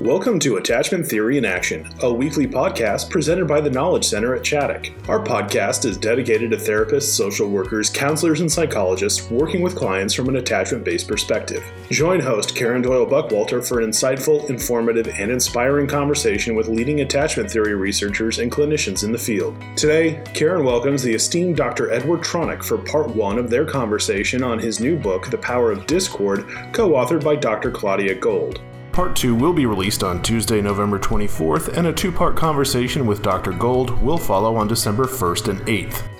Welcome to Attachment Theory in Action, a weekly podcast presented by the Knowledge Center at Chaddock. Our podcast is dedicated to therapists, social workers, counselors, and psychologists working with clients from an attachment based perspective. Join host Karen Doyle Buckwalter for an insightful, informative, and inspiring conversation with leading attachment theory researchers and clinicians in the field. Today, Karen welcomes the esteemed Dr. Edward Tronick for part one of their conversation on his new book, The Power of Discord, co authored by Dr. Claudia Gold. Part 2 will be released on Tuesday, November 24th, and a two part conversation with Dr. Gold will follow on December 1st and 8th.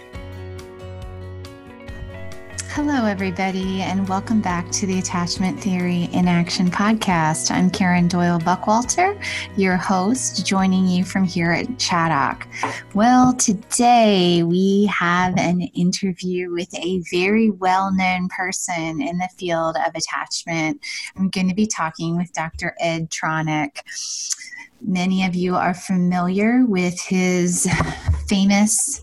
Hello, everybody, and welcome back to the Attachment Theory in Action podcast. I'm Karen Doyle Buckwalter, your host, joining you from here at Chaddock. Well, today we have an interview with a very well known person in the field of attachment. I'm going to be talking with Dr. Ed Tronick. Many of you are familiar with his famous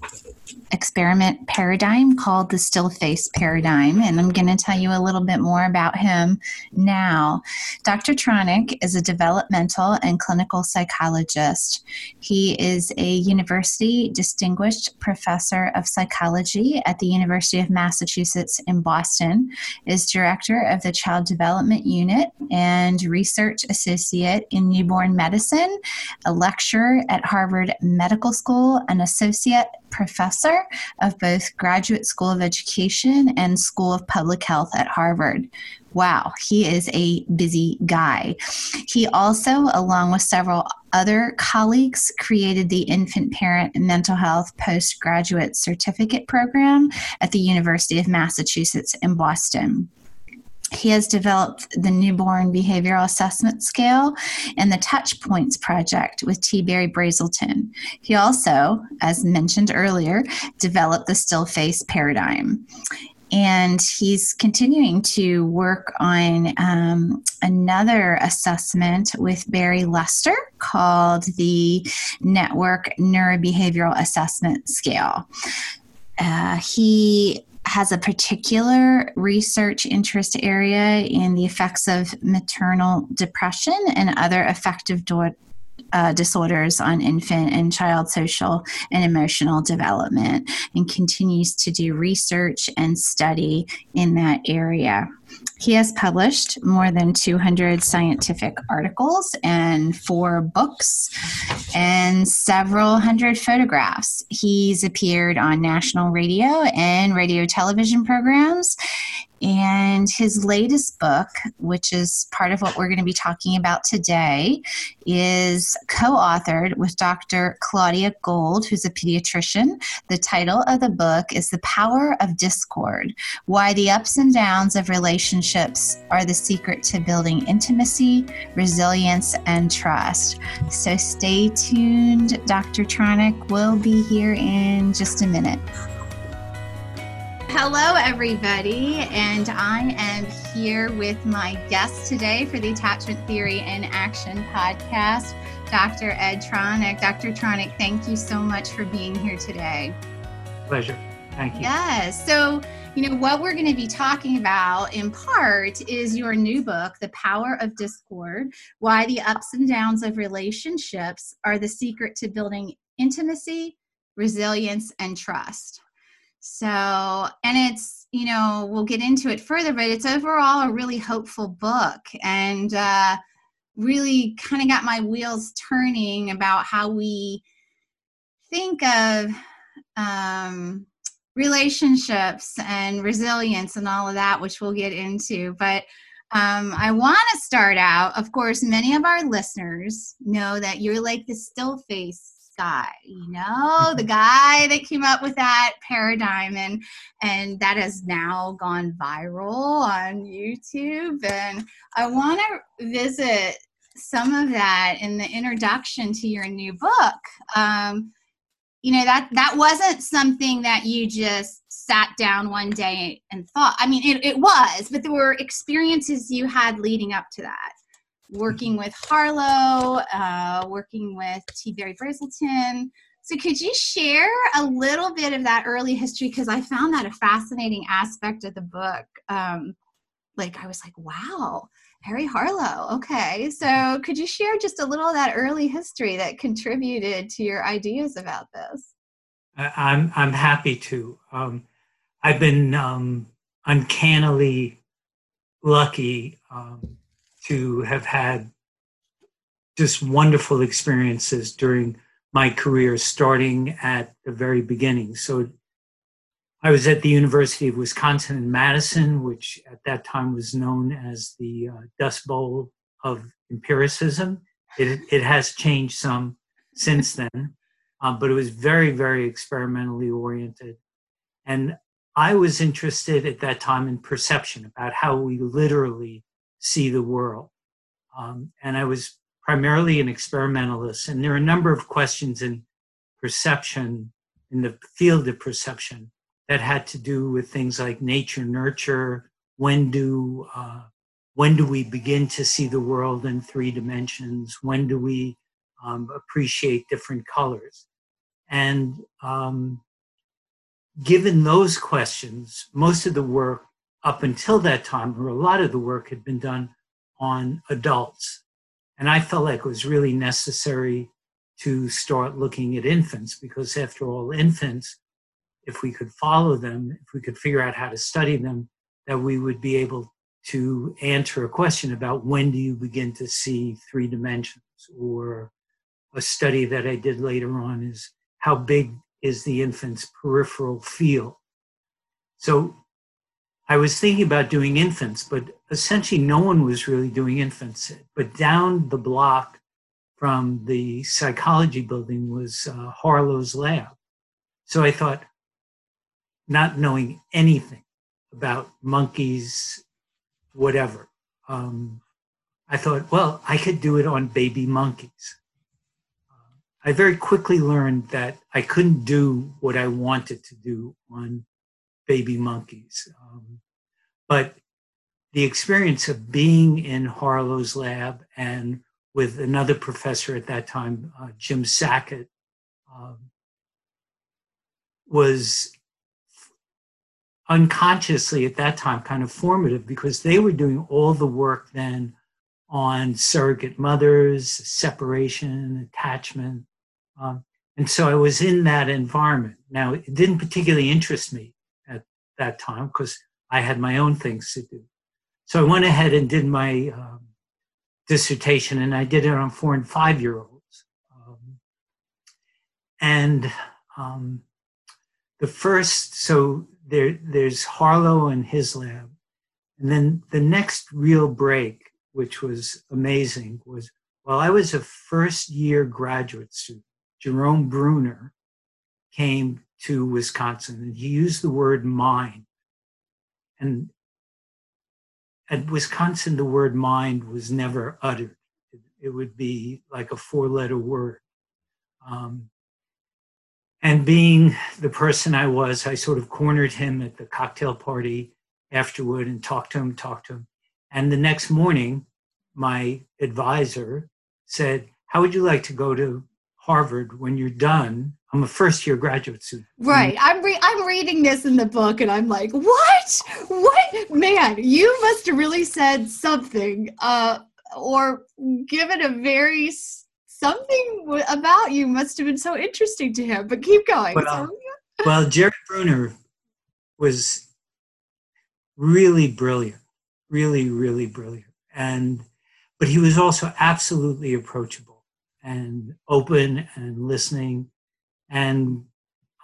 experiment paradigm called the still face paradigm. And I'm going to tell you a little bit more about him now. Dr. Tronick is a developmental and clinical psychologist. He is a university distinguished professor of psychology at the University of Massachusetts in Boston, is director of the Child Development Unit and research associate in newborn medicine, a lecturer at Harvard Medical School, an associate professor of both Graduate School of Education and School of Public Health at Harvard. Wow, he is a busy guy. He also, along with several other colleagues, created the Infant Parent Mental Health Postgraduate Certificate Program at the University of Massachusetts in Boston. He has developed the Newborn Behavioral Assessment Scale and the Touch Points Project with T. Berry Brazelton. He also, as mentioned earlier, developed the Still Face Paradigm. And he's continuing to work on um, another assessment with Barry Lester called the Network Neurobehavioral Assessment Scale. Uh, he has a particular research interest area in the effects of maternal depression and other affective do- uh, disorders on infant and child social and emotional development and continues to do research and study in that area. He has published more than 200 scientific articles and four books and several hundred photographs. He's appeared on national radio and radio television programs and his latest book, which is part of what we're going to be talking about today, is co authored with Dr. Claudia Gold, who's a pediatrician. The title of the book is The Power of Discord Why the Ups and Downs of Relationships Are the Secret to Building Intimacy, Resilience, and Trust. So stay tuned. Dr. Tronick will be here in just a minute. Hello, everybody, and I am here with my guest today for the Attachment Theory in Action podcast, Dr. Ed Tronick. Dr. Tronick, thank you so much for being here today. Pleasure. Thank you. Yes. So, you know, what we're going to be talking about in part is your new book, The Power of Discord Why the Ups and Downs of Relationships Are the Secret to Building Intimacy, Resilience, and Trust. So, and it's, you know, we'll get into it further, but it's overall a really hopeful book and uh, really kind of got my wheels turning about how we think of um, relationships and resilience and all of that, which we'll get into. But um, I want to start out, of course, many of our listeners know that you're like the still face guy you know the guy that came up with that paradigm and and that has now gone viral on youtube. And i want to visit some of that in the introduction to your new book. Um, you know that that wasn't something that you just sat down one day and thought i mean it, it was but there were experiences you had leading up to that working with Harlow, uh, working with T. Berry Brazelton. So, could you share a little bit of that early history? Because I found that a fascinating aspect of the book. Um, like, I was like, wow, Harry Harlow. Okay. So could you share just a little of that early history that contributed to your ideas about this? I'm I'm happy to. Um, I've been um, uncannily lucky um, to have had just wonderful experiences during my career, starting at the very beginning. So I was at the University of Wisconsin in Madison, which at that time was known as the uh, Dust Bowl of empiricism. It, it has changed some since then, uh, but it was very, very experimentally oriented. And I was interested at that time in perception, about how we literally see the world. Um, and I was primarily an experimentalist. And there are a number of questions in perception, in the field of perception, that had to do with things like nature nurture when do uh, when do we begin to see the world in three dimensions when do we um, appreciate different colors and um, given those questions most of the work up until that time where a lot of the work had been done on adults and i felt like it was really necessary to start looking at infants because after all infants if we could follow them, if we could figure out how to study them, that we would be able to answer a question about when do you begin to see three dimensions or a study that I did later on is how big is the infant's peripheral field. So I was thinking about doing infants, but essentially no one was really doing infants. But down the block from the psychology building was uh, Harlow's lab. So I thought, not knowing anything about monkeys, whatever. Um, I thought, well, I could do it on baby monkeys. I very quickly learned that I couldn't do what I wanted to do on baby monkeys. Um, but the experience of being in Harlow's lab and with another professor at that time, uh, Jim Sackett, um, was unconsciously at that time kind of formative because they were doing all the work then on surrogate mothers, separation, attachment. Um, and so I was in that environment. Now, it didn't particularly interest me that time because I had my own things to do. So I went ahead and did my um, dissertation, and I did it on four and five year olds. Um, and um, the first, so there, there's Harlow and his lab. And then the next real break, which was amazing, was while I was a first year graduate student, Jerome Bruner came to Wisconsin and he used the word mind. And at Wisconsin, the word mind was never uttered. It, would be like a four letter word. Um, and being the person I was, I sort of cornered him at the cocktail party afterward and talked to him, talked to him. And the next morning, my advisor said, How would you like to go to Harvard when you're done? I'm a first year graduate student. Right. I'm re- I'm reading this in the book and I'm like, what? What? Man, you must have really said something uh, or given a very something about you must have been so interesting to him. But keep going. Well, well Jerry Bruner was really brilliant, really, really brilliant, and but he was also absolutely approachable and open and listening, and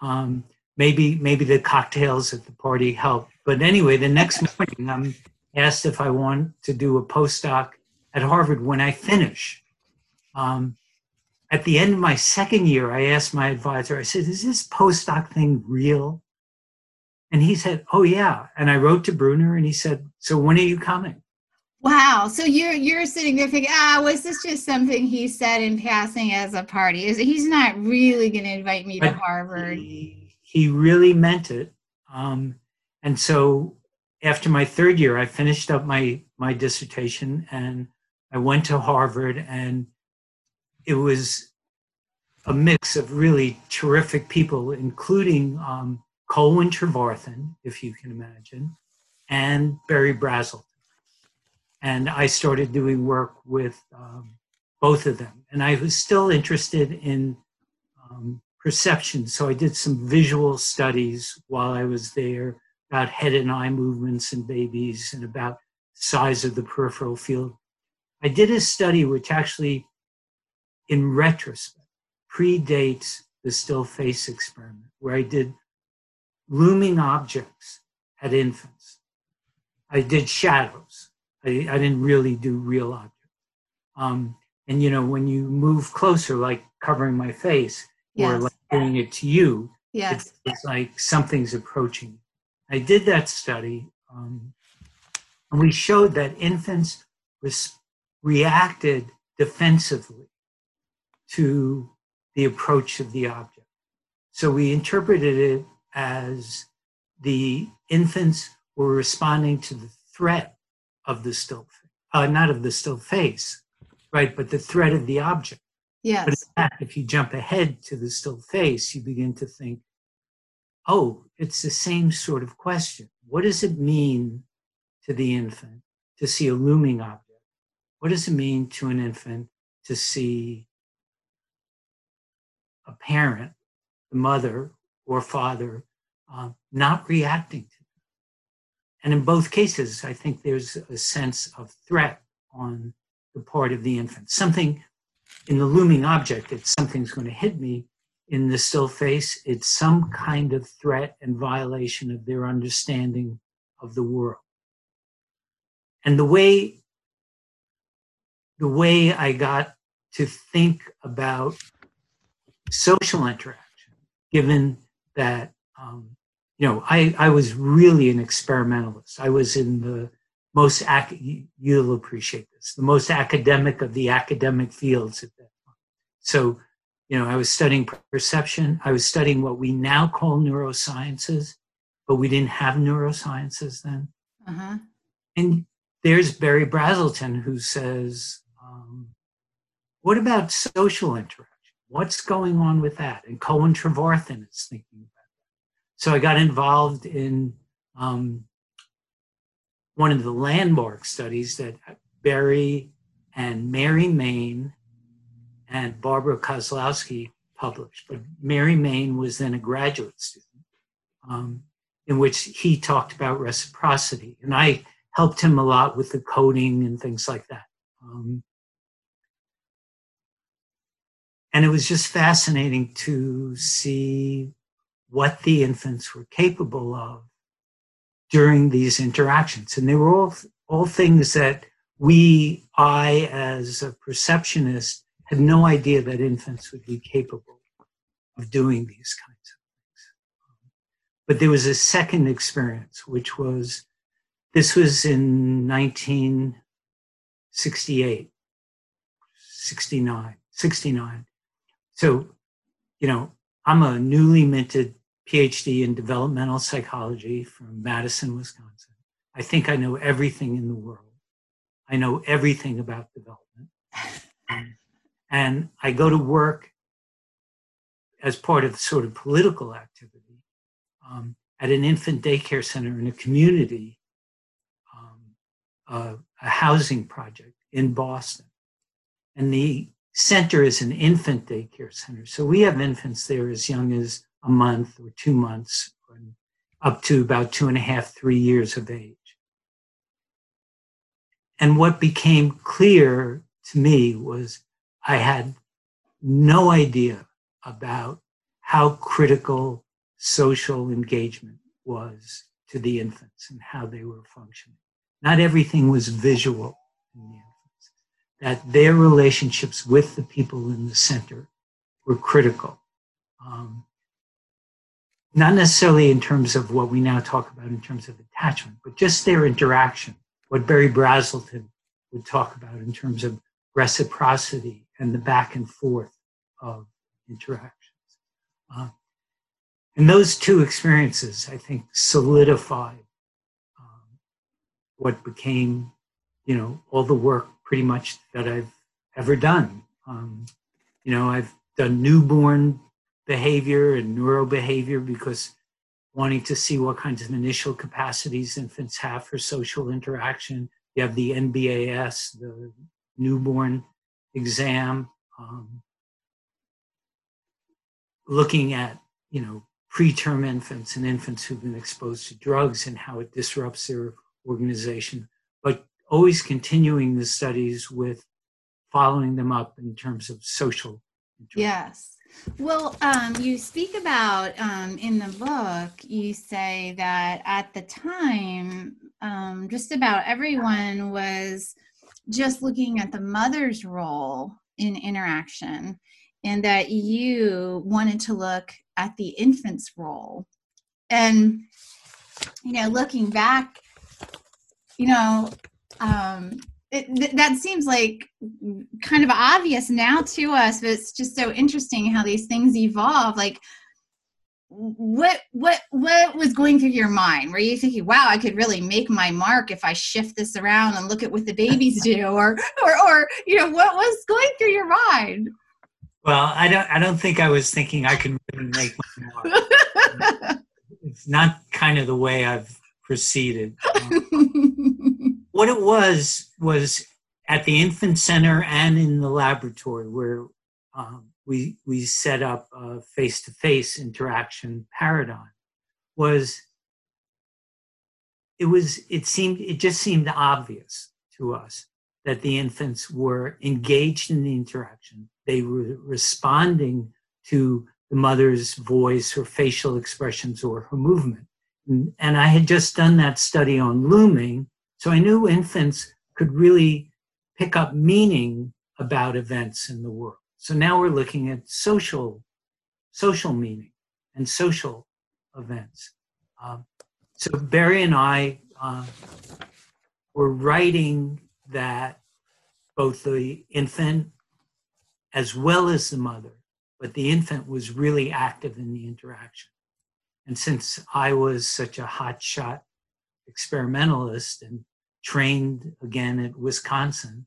um, maybe maybe the cocktails at the party helped. But anyway, the next morning I'm asked if I want to do a postdoc at Harvard when I finish. Um, at the end of my second year, I asked my advisor, I said, is this postdoc thing real? And he said, oh, yeah. And I wrote to Bruner and he said, so when are you coming? Wow. So you're you're sitting there thinking, ah, was this just something he said in passing as a party? Is he's not really going to invite me to Harvard? He, he, really meant it. Um, and so after my third year, I finished up my my dissertation and I went to Harvard and it was a mix of really terrific people, including um, Colwyn Trevarthen, if you can imagine, and Berry Brazelton. And I started doing work with um, both of them. And I was still interested in um, perception. So I did some visual studies while I was there about head and eye movements in babies and about size of the peripheral field. I did a study which actually, in retrospect, predates the still face experiment, where I did looming objects at infants. I did shadows. I, I didn't really do real objects. Um, and you know, when you move closer, like covering my face, yes. or like doing it to you, yes. it's, it's like something's approaching. I did that study, um, and we showed that infants res- reacted defensively to the approach of the object. So we interpreted it as the infants were responding to the threat of the still, uh, not of the still face, right, but the threat of the object. Yes. But in fact, if you jump ahead to the still face, you begin to think, oh, it's the same sort of question. What does it mean to the infant to see a looming object? What does it mean to an infant to see a parent, the mother or father, uh, not reacting to? And in both cases, I think there's a sense of threat on the part of the infant. Something in the looming object, it's something's going to hit me. In the still face, it's some kind of threat and violation of their understanding of the world. And the way the way I got to think about social interaction, given that, um, you know, I, I was really an experimentalist. I was in the most, ac- you'll appreciate this, the most academic of the academic fields at that point. So, you know, I was studying perception. I was studying what we now call neurosciences, but we didn't have neurosciences then. Uh-huh. And there's Berry Brazelton who says, um, what about social interaction? What's going on with that? And Colwyn Trevarthen is thinking about. So I got involved in um, one of the landmark studies that Berry and Mary Main and Barbara Koslowski published. But Mary Main was then a graduate student um, in which he talked about reciprocity. And I helped him a lot with the coding and things like that. Um, and it was just fascinating to see what the infants were capable of during these interactions. And they were all, all things that we, I, as a perceptionist, had no idea that infants would be capable of doing these kinds of things. But there was a second experience, which was this was in 1968, 69, 69. So, you know, I'm a newly minted PhD in developmental psychology from Madison, Wisconsin. I think I know everything in the world. I know everything about development. and I go to work as part of sort of political activity um, at an infant daycare center in a community, um, uh, a housing project in Boston. And the center is an infant daycare center. So we have infants there as young as a month or two months, up to about two and a half, three years of age. And what became clear to me was I had no idea about how critical social engagement was to the infants and how they were functioning. Not everything was visual in the infants, that their relationships with the people in the center were critical. Um, not necessarily in terms of what we now talk about in terms of attachment, but just their interaction, what Berry Brazelton would talk about in terms of reciprocity and the back and forth of interactions. Uh, and those two experiences, I think, solidified um, what became, you know, all the work pretty much that I've ever done. Um, you know, I've done newborn behavior and neurobehavior because wanting to see what kinds of initial capacities infants have for social interaction. you have the NBAS, the newborn exam, um, looking at, you know, preterm infants and infants who've been exposed to drugs and how it disrupts their organization, but always continuing the studies with following them up in terms of social. Yes. Well, um, you speak about um, in the book, you say that at the time, um, just about everyone was just looking at the mother's role in interaction, and that you wanted to look at the infant's role. And, you know, looking back, you know, um, it, that seems like kind of obvious now to us, but it's just so interesting how these things evolve. Like, what what what was going through your mind? Were you thinking, "Wow, I could really make my mark if I shift this around and look at what the babies do," or or or you know, what was going through your mind? Well, I don't I don't think I was thinking I could really make my mark. it's not kind of the way I've proceeded. Um, what it was was at the infant center and in the laboratory where um, we we set up a face-to-face interaction paradigm was it was it seemed it just seemed obvious to us that the infants were engaged in the interaction. They were responding to the mother's voice her facial expressions or her movement. And, and i had just done that study on looming so I knew infants could really pick up meaning about events in the world. So now we're looking at social, social meaning and social events. Um, so Berry and I uh, were writing that both the infant as well as the mother, but the infant was really active in the interaction. And since I was such a hot shot experimentalist and trained again at Wisconsin,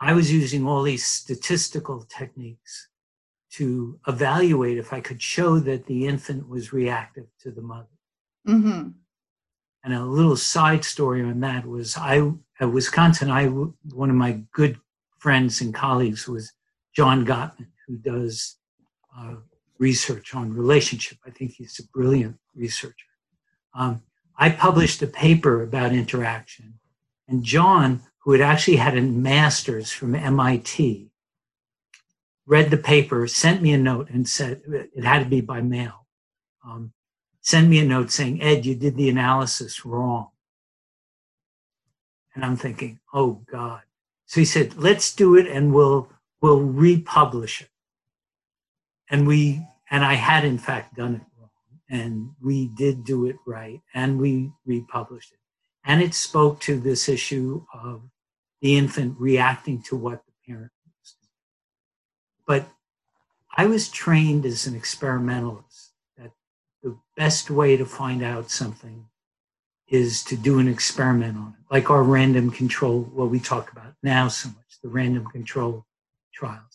I was using all these statistical techniques to evaluate if I could show that the infant was reactive to the mother. Mm-hmm. And a little side story on that was I at Wisconsin. I one of my good friends and colleagues was John Gottman, who does uh, research on relationship. I think he's a brilliant researcher. Um, I published a paper about interaction, and John, who had actually had a master's from MIT, read the paper, sent me a note, and said it had to be by mail. Um, send me a note saying, Ed, you did the analysis wrong. And I'm thinking, oh God. So he said, let's do it and we'll we'll republish it. And we and I had in fact done it and we did do it right and we republished it. And it spoke to this issue of the infant reacting to what the parent was doing. But i was trained as an experimentalist that the best way to find out something is to do an experiment on it like our random control what we talk about now so much the random control trials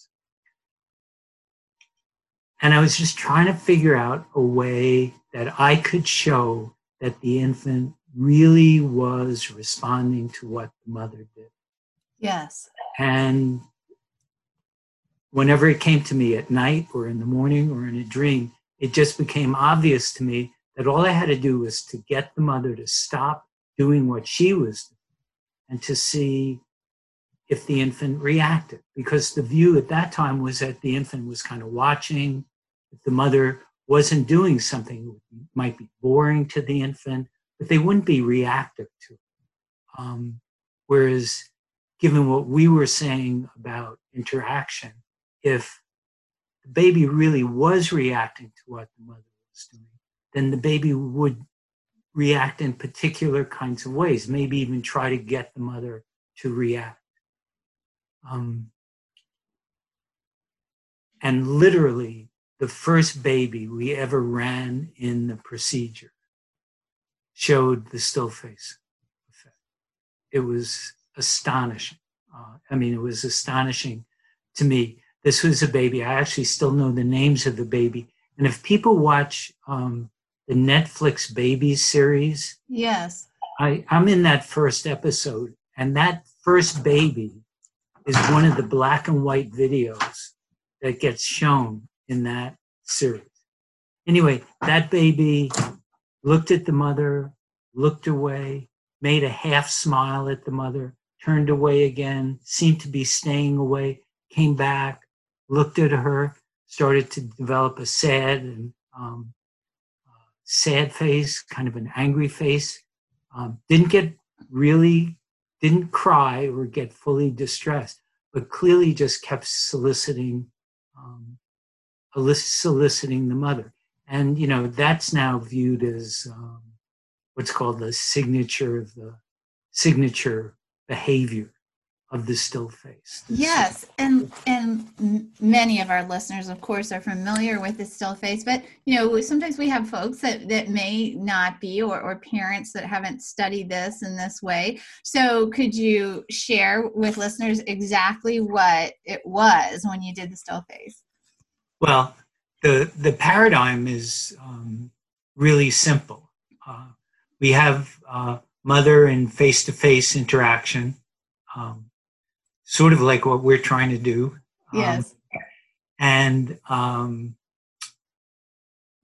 and I was just trying to figure out a way that I could show that the infant really was responding to what the mother did. Yes. And whenever it came to me at night or in the morning or in a dream, it just became obvious to me that all I had to do was to get the mother to stop doing what she was doing and to see if the infant reacted. Because the view at that time was that the infant was kind of watching, if the mother wasn't doing something that might be boring to the infant, but they wouldn't be reactive to it. Um, whereas, given what we were saying about interaction, if the baby really was reacting to what the mother was doing, then the baby would react in particular kinds of ways, maybe even try to get the mother to react. Um, and literally, the first baby we ever ran in the procedure showed the still face effect. It was astonishing. Uh, I mean, it was astonishing to me. This was a baby. I actually still know the names of the baby. And if people watch um, the Netflix Babies series, yes, I, I'm in that first episode, and that first baby is one of the black and white videos that gets shown in that series. Anyway, that baby looked at the mother, looked away, made a half smile at the mother, turned away again, seemed to be staying away, came back, looked at her, started to develop a sad and um, sad face, kind of an angry face. Um, didn't get really, didn't cry or get fully distressed, but clearly just kept soliciting, um, soliciting the mother. And you know that's now viewed as um, what's called the signature of the signature behavior of the still face. Yes, and and many of our listeners, of course, are familiar with the still face. But you know, sometimes we have folks that that may not be, or or parents that haven't studied this in this way. So, could you share with listeners exactly what it was when you did the still face? Well, the the paradigm is um, really simple. Uh, we have uh, mother and face to face interaction. Um, sort of like what we're trying to do. Um, yes. And um,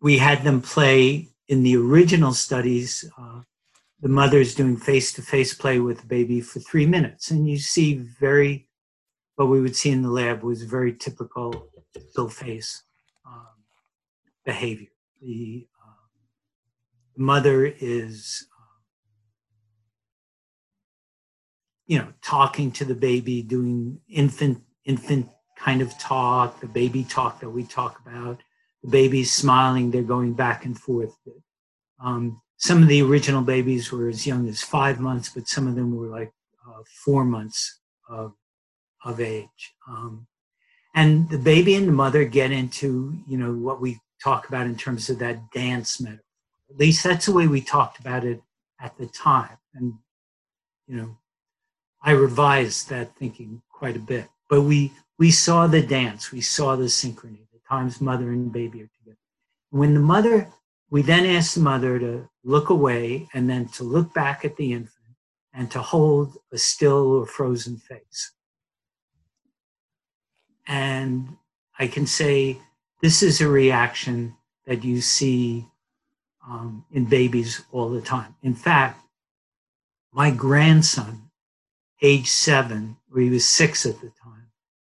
we had them play in the original studies. Uh, the mother's doing face-to-face play with the baby for three minutes, and you see very what we would see in the lab was very typical still face um, behavior. The uh, mother is you know, talking to the baby, doing infant infant kind of talk, the baby talk that we talk about. The baby's smiling, they're going back and forth. Um, some of the original babies were as young as five months, but some of them were like uh, four months of, of age. Um, and the baby and the mother get into, you know, what we talk about in terms of that dance metaphor. At least that's the way we talked about it at the time. And, you know, I revised that thinking quite a bit. But we we saw the dance, we saw the synchrony, the times mother and baby are together. When the mother, we then asked the mother to look away and then to look back at the infant and to hold a still or frozen face. And I can say this is a reaction that you see um, in babies all the time. In fact, my grandson age seven, or he was six at the time,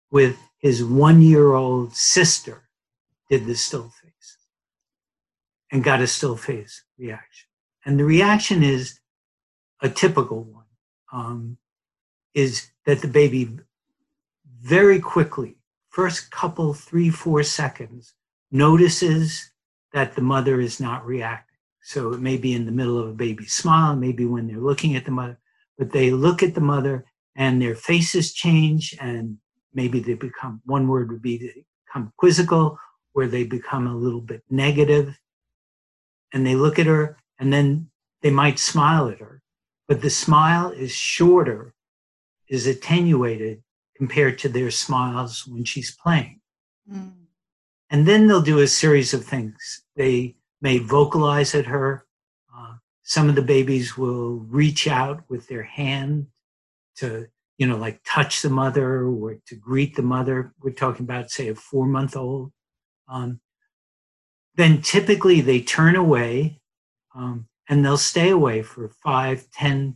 with his one year old sister, did the still face and got a still face reaction. And the reaction is a typical one um, is that the baby very quickly, first couple, three, four seconds, notices that the mother is not reacting. So it may be in the middle of a baby smile, maybe when they're looking at the mother, but they look at the mother and their faces change and maybe they become one word would be they become quizzical where they become a little bit negative and they look at her and then they might smile at her but the smile is shorter is attenuated compared to their smiles when she's playing mm. and then they'll do a series of things they may vocalize at her some of the babies will reach out with their hand to, you know, like touch the mother or to greet the mother. We're talking about, say, a four month old. Um, then typically they turn away um, and they'll stay away for 5, 10,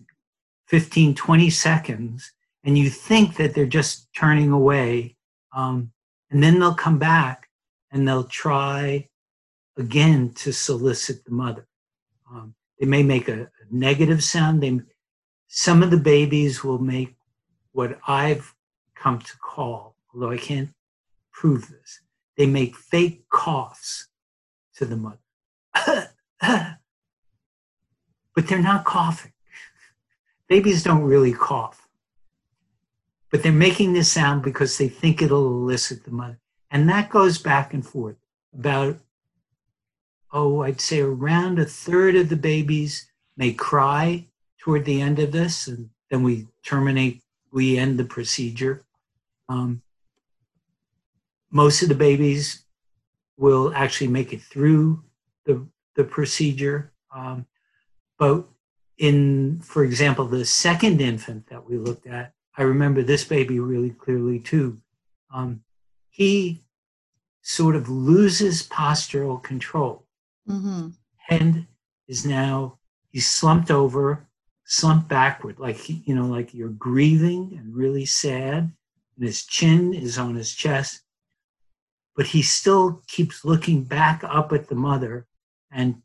15, 20 seconds. And you think that they're just turning away. Um, and then they'll come back and they'll try again to solicit the mother. Um, they may make a, a negative sound. They, some of the babies will make what I've come to call, although I can't prove this, they make fake coughs to the mother. but they're not coughing. Babies don't really cough. But they're making this sound because they think it'll elicit the mother. And that goes back and forth about oh, I'd say around a third of the babies may cry toward the end of this, and then we terminate, we end the procedure. Um, most of the babies will actually make it through the, the procedure. Um, but in, for example, the second infant that we looked at, I remember this baby really clearly too. Um, he sort of loses postural control. Mm-hmm. Head is now, he's slumped over, slumped backward, like, he, you know, like you're grieving and really sad, and his chin is on his chest. But he still keeps looking back up at the mother and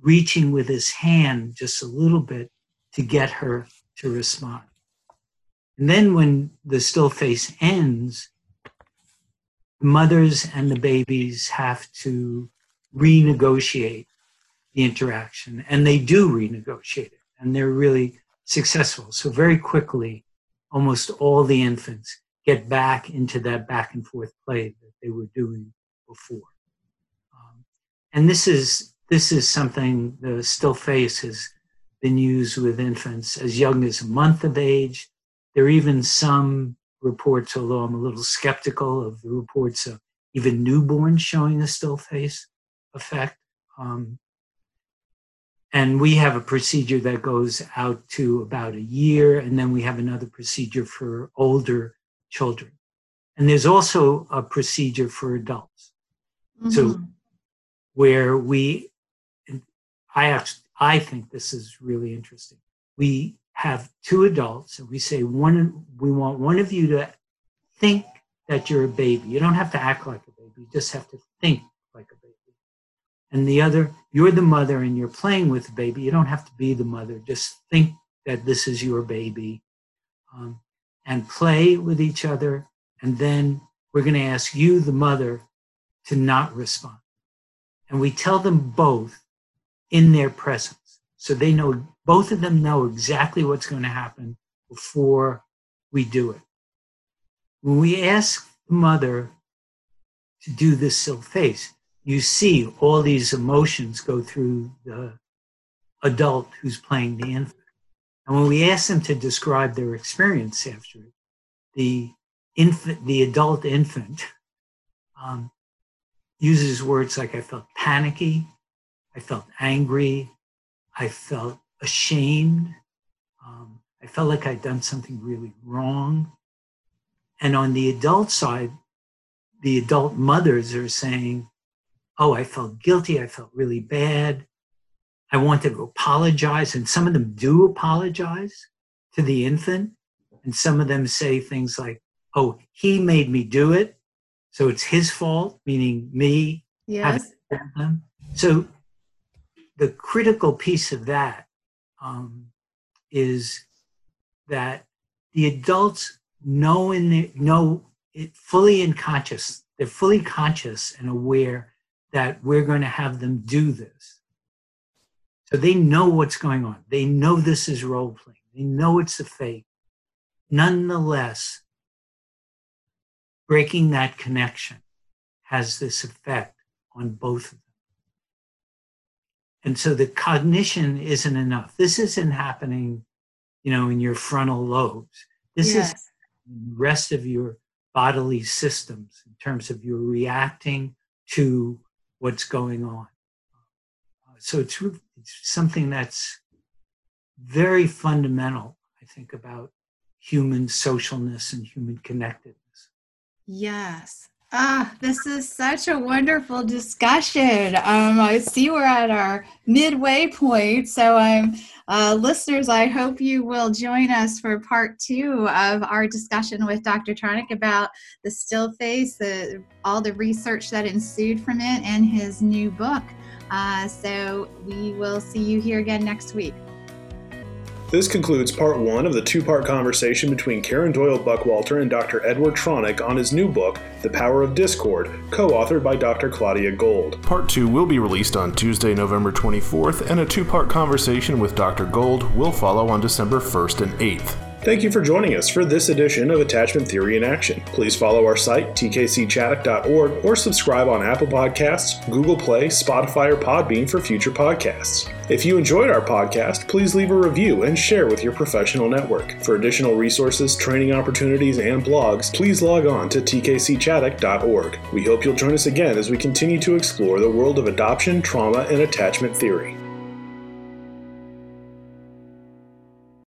reaching with his hand just a little bit to get her to respond. And then when the still face ends, the mothers and the babies have to renegotiate the interaction, and they do renegotiate it, and they're really successful. So, very quickly, almost all the infants get back into that back and forth play that they were doing before. Um, and this is this is something the still face has been used with infants as young as a month of age. There are even some reports, although I'm a little skeptical of the reports of even newborns showing a still face effect. Um, and we have a procedure that goes out to about a year, and then we have another procedure for older children. And there's also a procedure for adults. Mm-hmm. So, where we I actually, I think this is really interesting. We have two adults and we say one we want one of you to think that you're a baby. You don't have to act like a baby, you just have to think like a baby. And the other, you're the mother and you're playing with the baby. You don't have to be the mother, just think that this is your baby. Um, and play with each other. And then we're going to ask you, the mother, to not respond. And we tell them both in their presence. So they know, both of them know exactly what's going to happen before we do it. When we ask the mother to do this still face, you see all these emotions go through the adult who's playing the infant. And when we ask them to describe their experience after it, the infant, the adult infant, um, uses words like I felt panicky, I felt angry. I felt ashamed. Um, I felt like I'd done something really wrong. And on the adult side, the adult mothers are saying, Oh, I felt guilty. I felt really bad. I want to apologize. And some of them do apologize to the infant. And some of them say things like, Oh, he made me do it. So it's his fault, meaning me. Yes. So the critical piece of that um, is that the adults know in the, know it fully in conscious they're fully conscious and aware that we're going to have them do this. So they know what's going on. They know this is role playing they know it's a fake. Nonetheless breaking that connection has this effect on both of them and so the cognition isn't enough. This isn't happening, you know, in your frontal lobes. This yes. is the rest of your bodily systems in terms of you're reacting to what's going on. So it's, it's something that's very fundamental, I think, about human socialness and human connectedness. Yes. Ah, this is such a wonderful discussion. Um, I see we're at our midway point, so I'm uh, listeners. I hope you will join us for part two of our discussion with Dr. Tronick about the still face, the, all the research that ensued from it, and his new book. Uh, so we will see you here again next week. This concludes part one of the two part conversation between Karen Doyle Buckwalter and Dr. Edward Tronick on his new book, The Power of Discord, co authored by Dr. Claudia Gold. Part two will be released on Tuesday, November 24th, and a two part conversation with Dr. Gold will follow on December 1st and 8th. Thank you for joining us for this edition of Attachment Theory in Action. Please follow our site, tkcchaddock.org, or subscribe on Apple Podcasts, Google Play, Spotify, or Podbean for future podcasts. If you enjoyed our podcast, please leave a review and share with your professional network. For additional resources, training opportunities, and blogs, please log on to tkcchaddock.org. We hope you'll join us again as we continue to explore the world of adoption, trauma, and attachment theory.